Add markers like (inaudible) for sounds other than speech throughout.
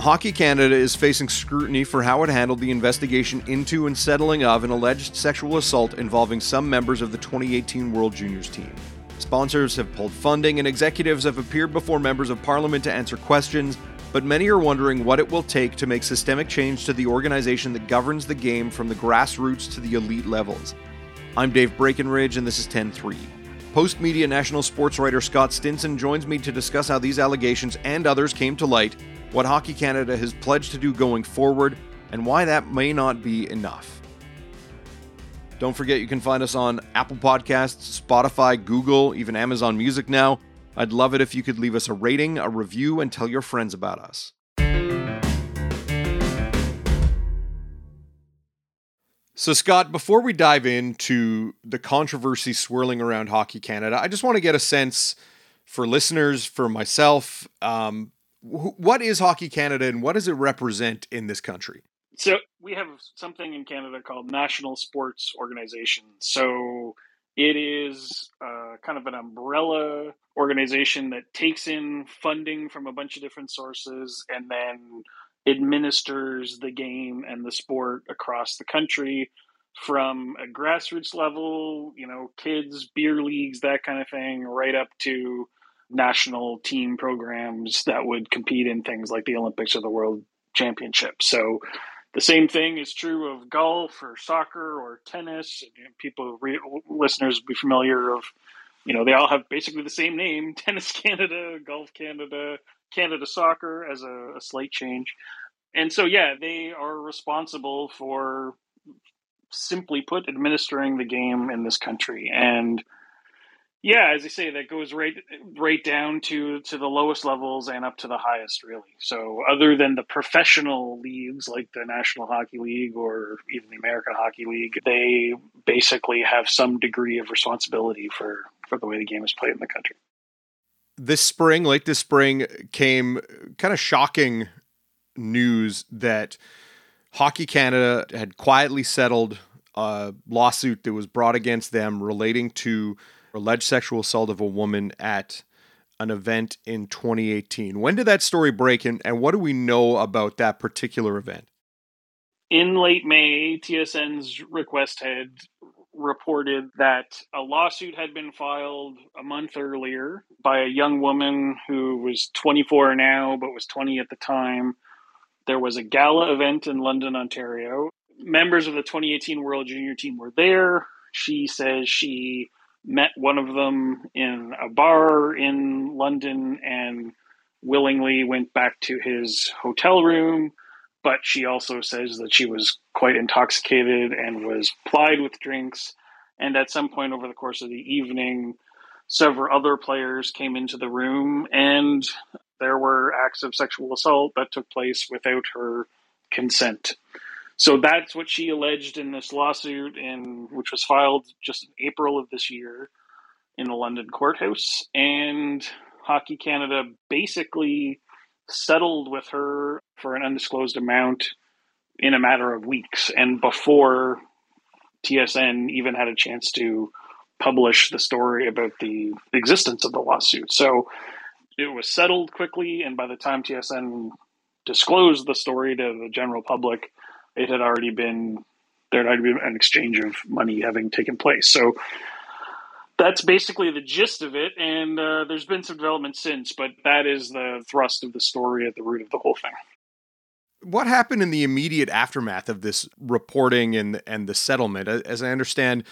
Hockey Canada is facing scrutiny for how it handled the investigation into and settling of an alleged sexual assault involving some members of the 2018 World Juniors team. Sponsors have pulled funding and executives have appeared before members of parliament to answer questions, but many are wondering what it will take to make systemic change to the organization that governs the game from the grassroots to the elite levels. I'm Dave Breakenridge, and this is 10 3. Postmedia national sports writer Scott Stinson joins me to discuss how these allegations and others came to light what Hockey Canada has pledged to do going forward, and why that may not be enough. Don't forget you can find us on Apple Podcasts, Spotify, Google, even Amazon Music now. I'd love it if you could leave us a rating, a review, and tell your friends about us. So, Scott, before we dive into the controversy swirling around Hockey Canada, I just want to get a sense for listeners, for myself, um, what is Hockey Canada and what does it represent in this country? So we have something in Canada called National Sports Organization. So it is uh, kind of an umbrella organization that takes in funding from a bunch of different sources and then administers the game and the sport across the country from a grassroots level, you know, kids, beer leagues, that kind of thing, right up to national team programs that would compete in things like the Olympics or the World Championship. So the same thing is true of golf or soccer or tennis. People, listeners, be familiar of, you know, they all have basically the same name: (laughs) Tennis Canada, Golf Canada, Canada Soccer, as a, a slight change. And so, yeah, they are responsible for, simply put, administering the game in this country and yeah, as I say, that goes right right down to to the lowest levels and up to the highest, really. So, other than the professional leagues like the National Hockey League or even the American Hockey League, they basically have some degree of responsibility for for the way the game is played in the country. This spring, late this spring, came kind of shocking news that Hockey Canada had quietly settled a lawsuit that was brought against them relating to alleged sexual assault of a woman at an event in 2018. When did that story break, and, and what do we know about that particular event? In late May, TSN's Rick Westhead reported that a lawsuit had been filed a month earlier by a young woman who was 24 now but was 20 at the time. There was a gala event in London, Ontario. Members of the 2018 World Junior team were there. She says she met one of them in a bar in London and willingly went back to his hotel room. But she also says that she was quite intoxicated and was plied with drinks. And at some point over the course of the evening, several other players came into the room and there were acts of sexual assault that took place without her consent. So that's what she alleged in this lawsuit, in which was filed just in April of this year in the London courthouse. And Hockey Canada basically settled with her for an undisclosed amount in a matter of weeks, and before TSN even had a chance to publish the story about the existence of the lawsuit. So it was settled quickly, and by the time TSN disclosed the story to the general public, it had already been there had already been an exchange of money having taken place. So that's basically the gist of it. And uh, there's been some development since, but that is the thrust of the story at the root of the whole thing. What happened in the immediate aftermath of this reporting and and the settlement? As I understand,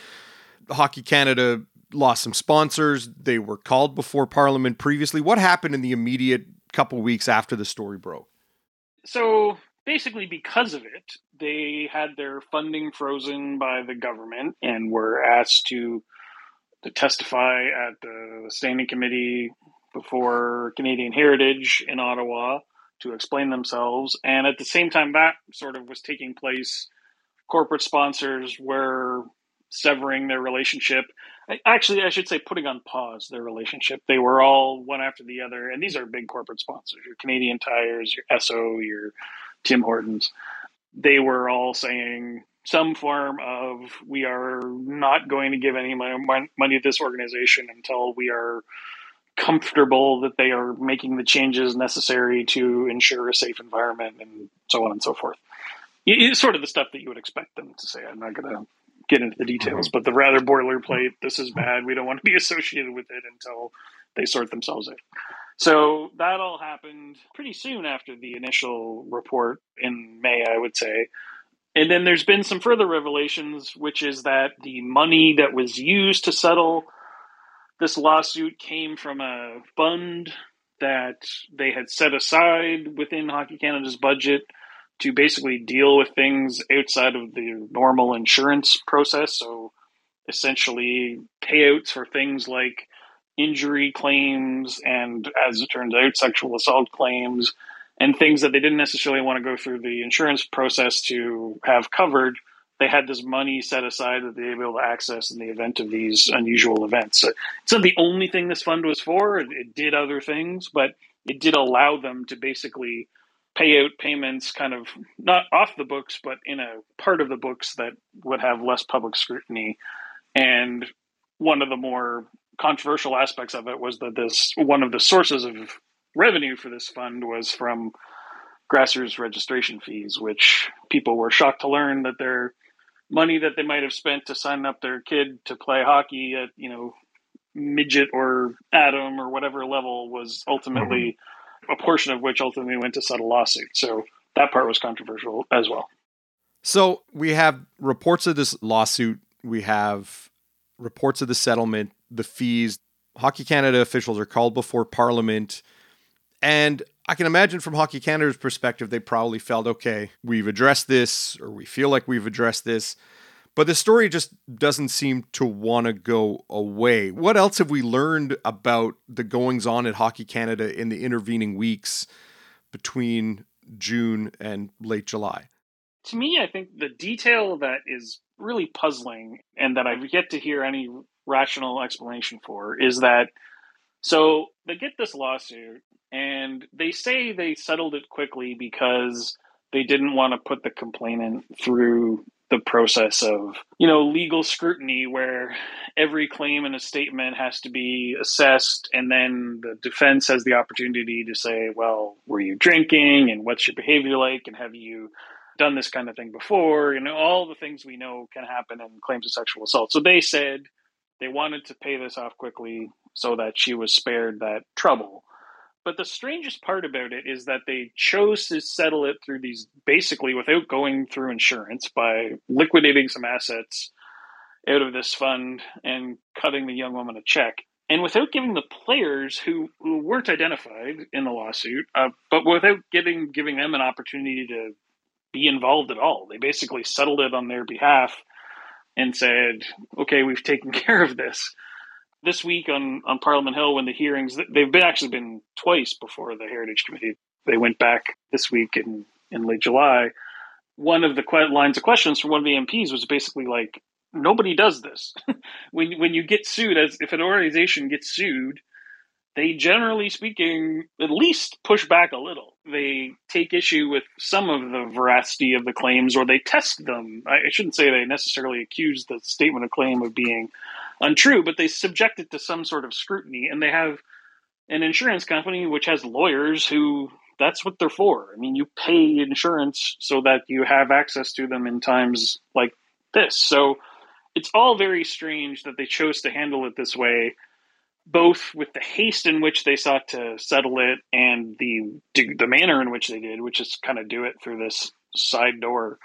Hockey Canada lost some sponsors. They were called before Parliament previously. What happened in the immediate couple weeks after the story broke? So basically because of it, they had their funding frozen by the government and were asked to to testify at the standing committee before Canadian Heritage in Ottawa to explain themselves. And at the same time, that sort of was taking place. Corporate sponsors were severing their relationship. Actually, I should say putting on pause their relationship. They were all one after the other, and these are big corporate sponsors: your Canadian Tires, your Esso, your Tim Hortons. They were all saying some form of we are not going to give any money to this organization until we are comfortable that they are making the changes necessary to ensure a safe environment and so on and so forth. It's sort of the stuff that you would expect them to say. I'm not going to get into the details, mm-hmm. but the rather boilerplate, this is bad, we don't want to be associated with it until they sort themselves out. So that all happened pretty soon after the initial report in May, I would say. And then there's been some further revelations, which is that the money that was used to settle this lawsuit came from a fund that they had set aside within Hockey Canada's budget to basically deal with things outside of the normal insurance process. So essentially, payouts for things like injury claims and, as it turns out, sexual assault claims and things that they didn't necessarily want to go through the insurance process to have covered. They had this money set aside that they were able to access in the event of these unusual events. So it's not the only thing this fund was for. It, it did other things, but it did allow them to basically pay out payments kind of not off the books, but in a part of the books that would have less public scrutiny. And one of the more controversial aspects of it was that this one of the sources of revenue for this fund was from grassroots registration fees, which people were shocked to learn that their money that they might have spent to sign up their kid to play hockey at, you know, midget or atom or whatever level was ultimately a portion of which ultimately went to settle lawsuit. So that part was controversial as well. So we have reports of this lawsuit. We have reports of the settlement, the fees. Hockey Canada officials are called before Parliament. And I can imagine from Hockey Canada's perspective, they probably felt, okay, we've addressed this, or we feel like we've addressed this. But the story just doesn't seem to want to go away. What else have we learned about the goings on at Hockey Canada in the intervening weeks between June and late July? To me, I think the detail that is really puzzling and that I've yet to hear any rational explanation for is that so they get this lawsuit and they say they settled it quickly because they didn't want to put the complainant through the process of you know legal scrutiny where every claim in a statement has to be assessed and then the defense has the opportunity to say well were you drinking and what's your behavior like and have you done this kind of thing before? You know all the things we know can happen in claims of sexual assault. So they said they wanted to pay this off quickly so that she was spared that trouble. But the strangest part about it is that they chose to settle it through these basically without going through insurance by liquidating some assets out of this fund and cutting the young woman a check. And without giving the players who, who weren't identified in the lawsuit, uh, but without giving giving them an opportunity to be involved at all, they basically settled it on their behalf and said, "Okay, we've taken (laughs) care of this." this week on, on Parliament Hill when the hearings they've been actually been twice before the Heritage Committee. They went back this week in, in late July. One of the que- lines of questions from one of the MPs was basically like, nobody does this. (laughs) when when you get sued, as if an organization gets sued, they generally speaking at least push back a little. They take issue with some of the veracity of the claims, or they test them. I shouldn't say they necessarily accuse the statement of claim of being untrue, but they subject it to some sort of scrutiny, and they have an insurance company which has lawyers who that's what they're for. I mean, you pay insurance so that you have access to them in times like this. So it's all very strange that they chose to handle it this way, both with the haste in which they sought to settle it and the the manner in which they did, which is kind of do it through this side door,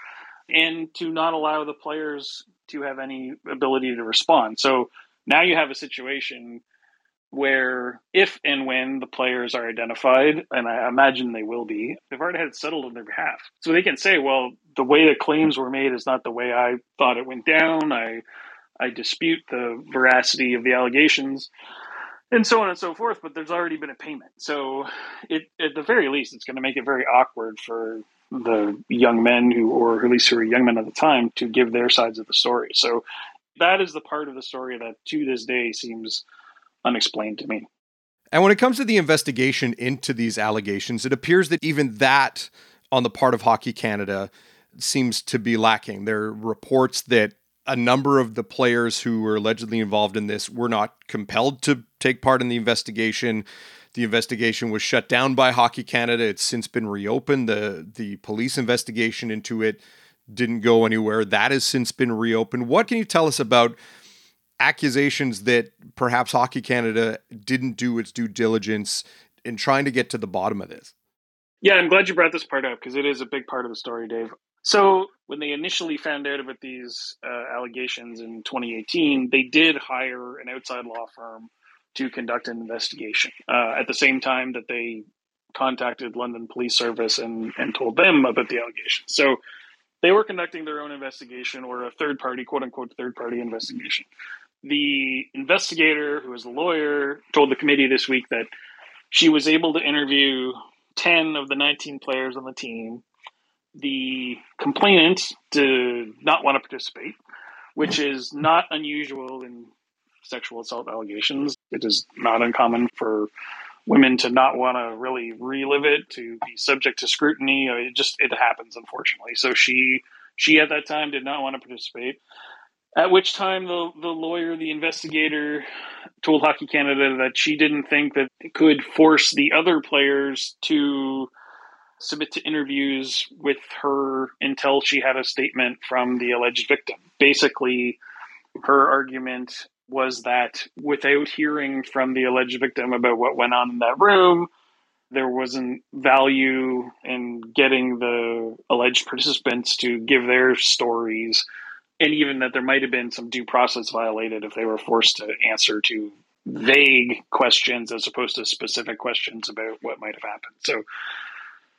and to not allow the players to have any ability to respond. So now you have a situation where if and when the players are identified, and I imagine they will be, they've already had it settled on their behalf. So they can say, well, the way the claims were made is not the way I thought it went down. I I dispute the veracity of the allegations. And so on and so forth. But there's already been a payment, so it at the very least, it's going to make it very awkward for the young men who, or at least who were young men at the time, to give their sides of the story. So that is the part of the story that to this day seems unexplained to me. And when it comes to the investigation into these allegations, it appears that even that on the part of Hockey Canada seems to be lacking. There are reports that a number of the players who were allegedly involved in this were not compelled to take part in the investigation. The investigation was shut down by Hockey Canada. It's since been reopened. The the police investigation into it didn't go anywhere. That has since been reopened. What can you tell us about accusations that perhaps Hockey Canada didn't do its due diligence in trying to get to the bottom of this? Yeah, I'm glad you brought this part up because it is a big part of the story, Dave. So, when they initially found out about these uh, allegations in 2018, they did hire an outside law firm to conduct an investigation uh, at the same time that they contacted London Police Service and, and told them about the allegations. So, they were conducting their own investigation or a third party, quote unquote, third party investigation. The investigator, who is a lawyer, told the committee this week that she was able to interview 10 of the 19 players on the team. The complainant did not want to participate, which mm. is not unusual in sexual assault allegations. It is not uncommon for women to not want to really relive it, to be subject to scrutiny. It just it happens, unfortunately. So she she at that time did not want to participate. At which time the the lawyer, the investigator, told Hockey Canada that she didn't think that it could force the other players to submit to interviews with her until she had a statement from the alleged victim. Basically, her argument was that without hearing from the alleged victim about what went on in that room, there wasn't value in getting the alleged participants to give their stories, and even that there might have been some due process violated if they were forced to answer to vague questions as opposed to specific questions about what might have happened. So,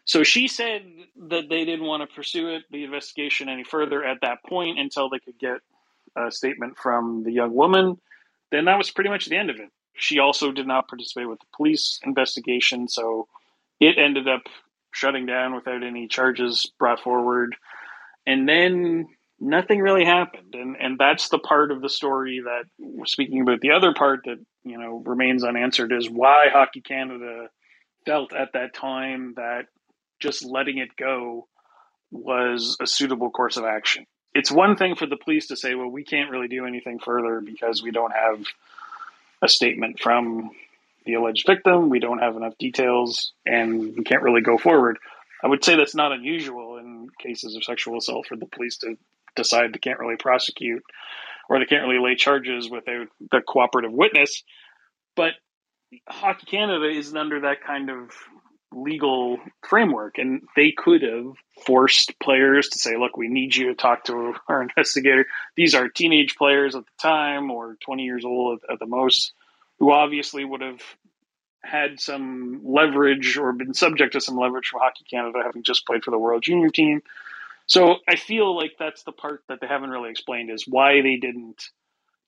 so she said that they didn't want to pursue it, the investigation any further at that point until they could get a statement from the young woman. Then that was pretty much the end of it. She also did not participate with the police investigation, so it ended up shutting down without any charges brought forward. And then nothing really happened. And and that's the part of the story that speaking about the other part that, you know, remains unanswered is why Hockey Canada felt at that time that just letting it go was a suitable course of action. It's one thing for the police to say, well, we can't really do anything further because we don't have a statement from the alleged victim, we don't have enough details, and we can't really go forward. I would say that's not unusual in cases of sexual assault for the police to decide they can't really prosecute or they can't really lay charges without the cooperative witness. But Hockey Canada isn't under that kind of legal framework, and they could have forced players to say, "Look, we need you to talk to our (laughs) investigator." These are teenage players at the time, or twenty years old at, at the most, who obviously would have had some leverage or been subject to some leverage from Hockey Canada, having just played for the World Junior Team. So I feel like that's the part that they haven't really explained is why they didn't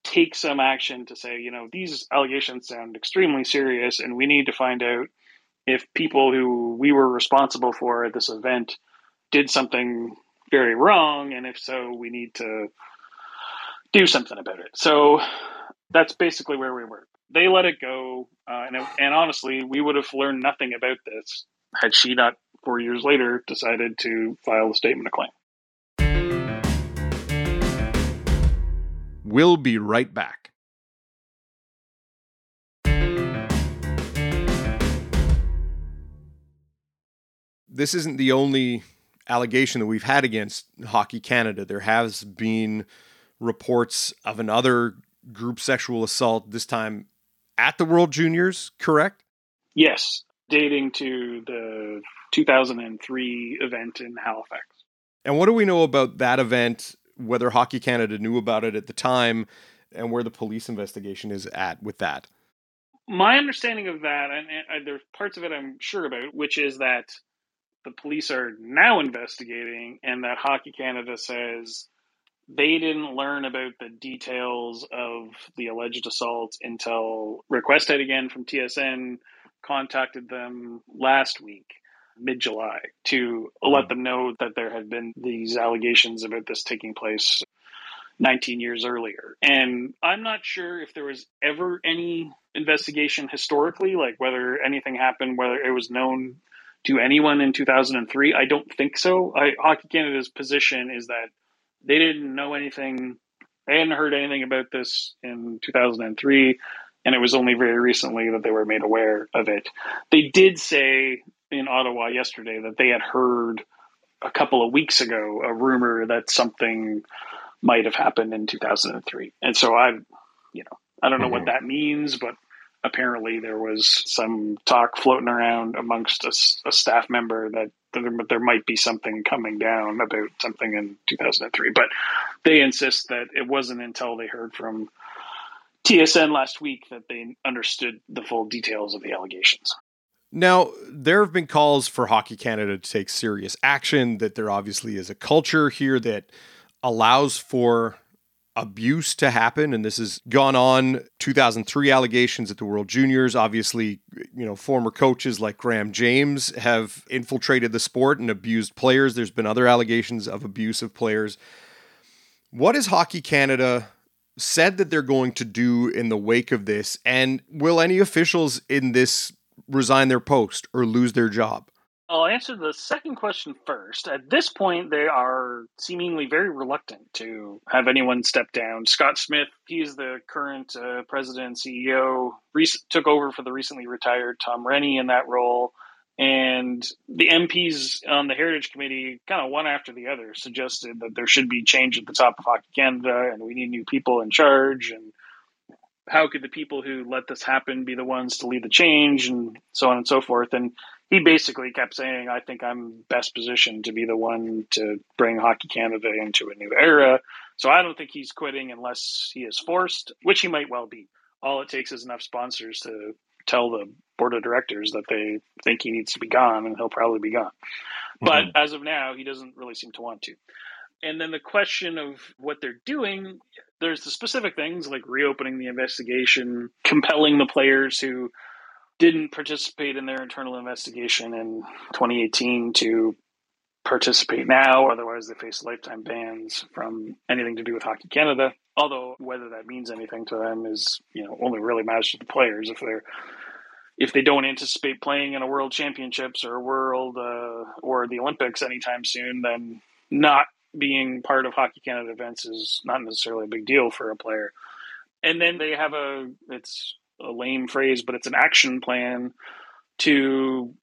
take some action to say, you know, these allegations sound extremely serious and we need to find out if people who we were responsible for at this event did something very wrong and if so we need to do something about it. So that's basically where we were. They let it go uh, and, it, and honestly, we would have learned nothing about this had she not four years later, decided to file a statement of claim. We'll be right back. This isn't the only allegation that we've had against Hockey Canada. There has been reports of another group sexual assault, this time at the World Juniors, correct? Yes, dating to the 2003 event in Halifax. And what do we know about that event, whether Hockey Canada knew about it at the time, and where the police investigation is at with that? My understanding of that, and, and there's parts of it I'm sure about, which is that the police are now investigating, and that Hockey Canada says they didn't learn about the details of the alleged assault until Rick Westhead again from TSN contacted them last week, mid July, to let hmm. them know that there had been these allegations about this taking place 19 years earlier. And I'm not sure if there was ever any investigation historically, like whether anything happened, whether it was known to anyone in 2003. I don't think so. I, Hockey Canada's position is that they didn't know anything, they hadn't heard anything about this in 2003, and it was only very recently that they were made aware of it. They did say in Ottawa yesterday that they had heard a couple of weeks ago a rumor that something might have happened in 2003. And so I, you know, I don't know mm-hmm. what that means, but apparently there was some talk floating around amongst a, a staff member that there, there, might be something coming down about something in 2003. But they insist that it wasn't until they heard from TSN last week that they understood the full details of the allegations. Now, there have been calls for Hockey Canada to take serious action, that there obviously is a culture here that allows for abuse to happen and this has gone on 2003 allegations at the world juniors. Obviously you know former coaches like graham james have infiltrated the sport and abused players. There's been other allegations of abuse of players. What has hockey canada said that they're going to do in the wake of this? And will any officials in this resign their post or lose their job I'll answer the second question first. At this point, they are seemingly very reluctant to have anyone step down. Scott Smith, he's the current uh, president and CEO, rec- took over for the recently retired Tom Renney in that role. And the MPs on the Heritage Committee, kind of one after the other, suggested that there should be change at the top of Hockey Canada and we need new people in charge. And how could the people who let this happen be the ones to lead the change and so on and so forth. And he basically kept saying, I think I'm best positioned to be the one to bring Hockey Canada into a new era. So I don't think he's quitting unless he is forced, which he might well be. All it takes is enough sponsors to tell the board of directors that they think he needs to be gone, and he'll probably be gone. Mm-hmm. But as of now, he doesn't really seem to want to. And then the question of what they're doing, there's the specific things like reopening the investigation, compelling the players who didn't participate in their internal investigation in 2018 to participate now, otherwise they face lifetime bans from anything to do with Hockey Canada. Although whether that means anything to them is, you know, only really matters to the players if they're if they don't anticipate playing in a World Championships or a World uh, or the Olympics anytime soon, then not being part of Hockey Canada events is not necessarily a big deal for a player. And then they have a it's a lame phrase, but it's an action plan to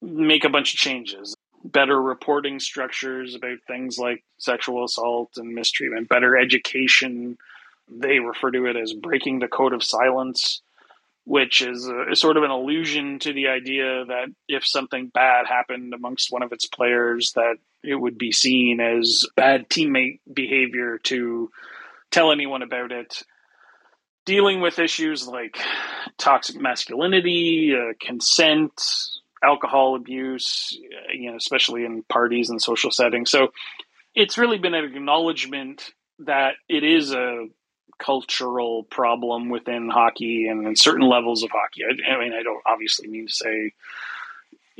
make a bunch of changes. Better reporting structures about things like sexual assault and mistreatment, better education. They refer to it as breaking the code of silence, which is, a, is sort of an allusion to the idea that if something bad happened amongst one of its players, that it would be seen as bad teammate behavior to tell anyone about it dealing with issues like toxic masculinity, uh, consent, alcohol abuse, uh, you know, especially in parties and social settings. So it's really been an acknowledgement that it is a cultural problem within hockey and in certain levels of hockey. I, I mean, I don't obviously mean to say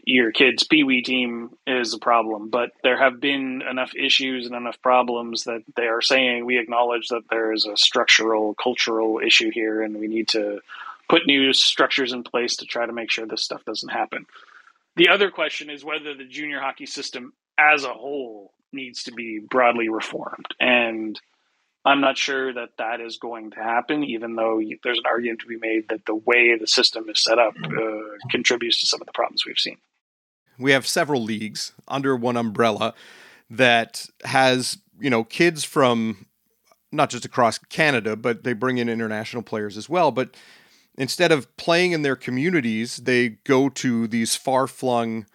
your kid's pee wee team is a problem, but there have been enough issues and enough problems that they are saying we acknowledge that there is a structural, cultural issue here, and we need to put new structures in place to try to make sure this stuff doesn't happen. The other question is whether the junior hockey system as a whole needs to be broadly reformed. And I'm not sure that that is going to happen, even though there's an argument to be made that the way the system is set up uh, contributes to some of the problems we've seen. We have several leagues under one umbrella that has, you know, kids from not just across Canada, but they bring in international players as well. But instead of playing in their communities, they go to these far flung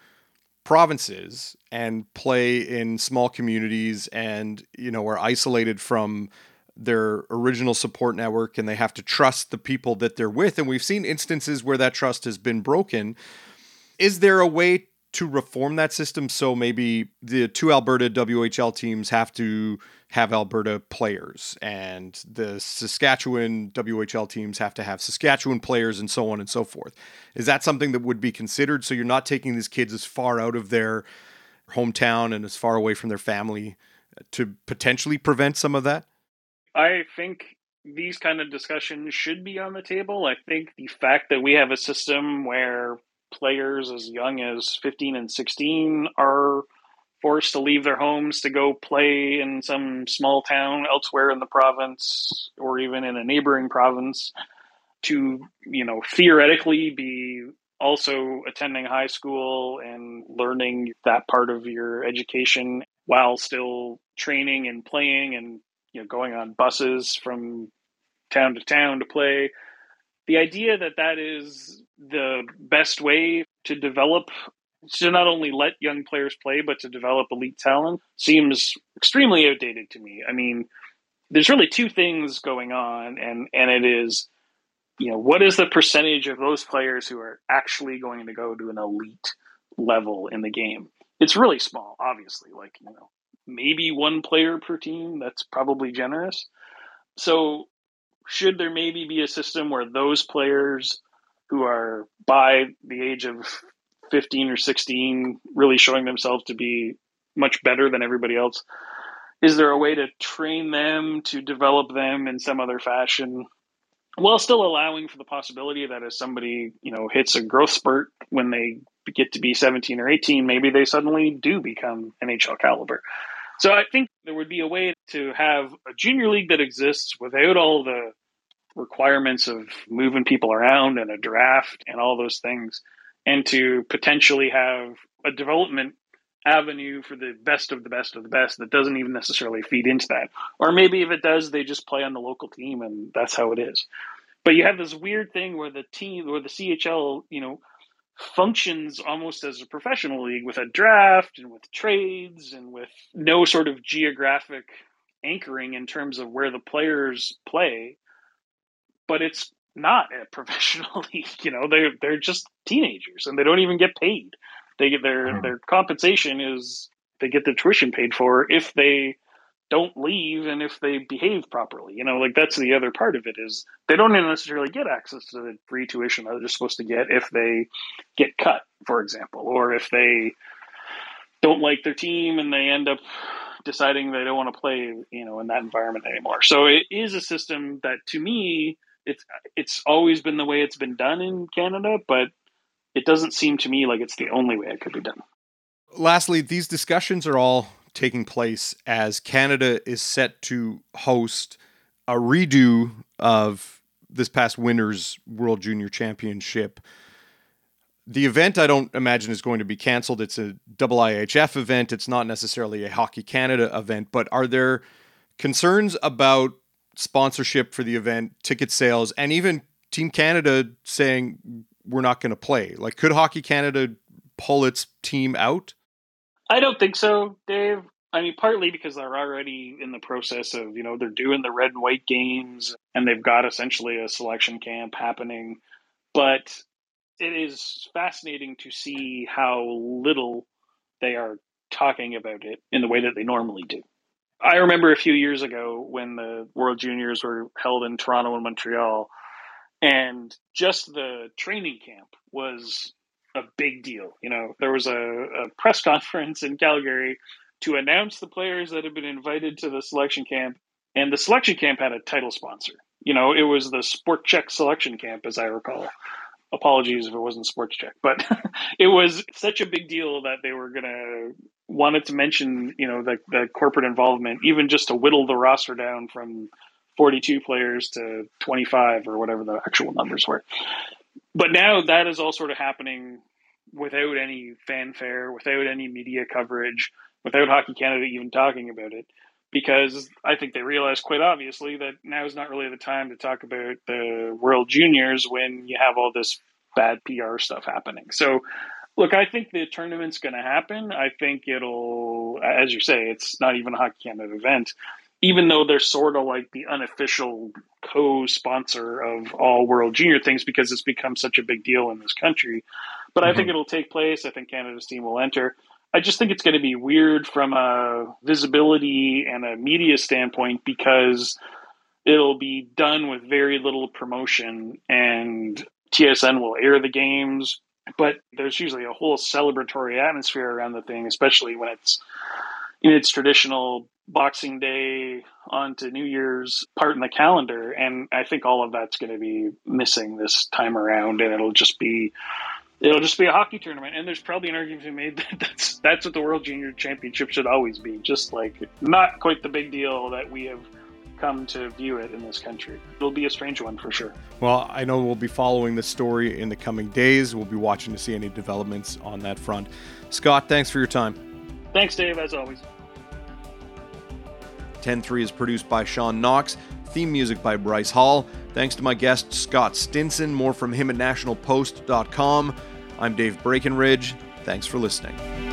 provinces and play in small communities and you know are isolated from their original support network and they have to trust the people that they're with. And we've seen instances where that trust has been broken. Is there a way to reform that system so maybe the two Alberta WHL teams have to have Alberta players and the Saskatchewan WHL teams have to have Saskatchewan players and so on and so forth. Is that something that would be considered so you're not taking these kids as far out of their hometown and as far away from their family uh, to potentially prevent some of that? I think these kind of discussions should be on the table. I think the fact that we have a system where players as young as 15 and 16 are forced to leave their homes to go play in some small town elsewhere in the province or even in a neighboring province to you know theoretically be also attending high school and learning that part of your education while still training and playing and you know going on buses from town to town to play. The idea that that is the best way to develop to not only let young players play but to develop elite talent seems extremely outdated to me. I mean there's really two things going on and and it is you know what is the percentage of those players who are actually going to go to an elite level in the game? It's really small obviously like you know maybe one player per team that's probably generous. So should there maybe be a system where those players who are by the age of 15 or 16 really showing themselves to be much better than everybody else. Is there a way to train them to develop them in some other fashion while still allowing for the possibility that as somebody you know hits a growth spurt when they get to be 17 or 18 maybe they suddenly do become nhl caliber? So I think there would be a way to have a junior league that exists without all the requirements of moving people around and a draft and all those things, and to potentially have a development avenue for the best of the best of the best that doesn't even necessarily feed into that. Or maybe if it does, they just play on the local team and that's how it is. But you have this weird thing where the team or the CHL, you know, functions almost as a professional league with a draft and with trades and with no sort of geographic anchoring in terms of where the players play but it's not a (laughs) professional league you know they they're just teenagers and they don't even get paid they get their mm. their compensation is they get their tuition paid for if they don't leave and if they behave properly. You know, like that's the other part of it is they don't necessarily get access to the free tuition that they're supposed to get if they get cut, for example, or if they don't like their team and they end up deciding they don't want to play, you know, in that environment anymore. So it is a system that to me it's it's always been the way it's been done in Canada, but it doesn't seem to me like it's the only way it could be done. Lastly, these discussions are all taking place as Canada is set to host a redo of this past winter's World Junior Championship. The event, I don't imagine, is going to be canceled. It's a double IHF event. It's not necessarily a Hockey Canada event, but are there concerns about sponsorship for the event, ticket sales, and even Team Canada saying we're not going to play? Like, could Hockey Canada pull its team out? I don't think so, Dave. I mean, partly because they're already in the process of, you know, they're doing the red and white games and they've got essentially a selection camp happening. But it is fascinating to see how little they are talking about it in the way that they normally do. I remember a few years ago when the World Juniors were held in Toronto and Montreal, and just the training camp was a big deal. You know, there was a, a press (laughs) conference in Calgary to announce the players that had been invited to the selection camp, and the selection camp had a title sponsor. You know, it was the Sport Chek selection camp, as I recall. Apologies if it wasn't Sports Check, but (laughs) it was such a big deal that they were gonna wanted to mention, you know, the, the corporate involvement, even just to whittle the roster down from 42 players to 25 or whatever the actual numbers were. But now that is all sort of happening without any fanfare, without any media coverage, without Hockey Canada even talking about it, because I think they realize quite obviously that now is not really the time to talk about the World Juniors when you have all this bad PR stuff happening. So, look, I think the tournament's going to happen. I think it'll, as you say, it's not even a Hockey Canada event even though they're sort of like the unofficial co-sponsor of all world junior things because it's become such a big deal in this country But mm-hmm. I think it'll take place. I think Canada's team will enter. I just think it's going to be weird from a visibility and a media standpoint because it'll be done with very little promotion and TSN will air the games, but there's usually a whole celebratory atmosphere around the thing, especially when it's in its traditional Boxing Day onto New Year's part in the calendar. And I think all of that's going to be missing this time around, and it'll just be it'll just be a hockey tournament. And there's probably an argument to be made (laughs) that that's that's what the World Junior Championship should always be, just like not quite the big deal that we have come to view it in this country. It'll be a strange one for sure. Well, I know we'll be following this story in the coming days. We'll be watching to see any developments on that front. Scott, thanks for your time. Thanks, Dave, as always. 10 3 is produced by Sean Knox. Theme music by Bryce Hall. Thanks to my guest, Scott Stinson. More from him at nationalpost.com. I'm Dave Breakenridge. Thanks for listening.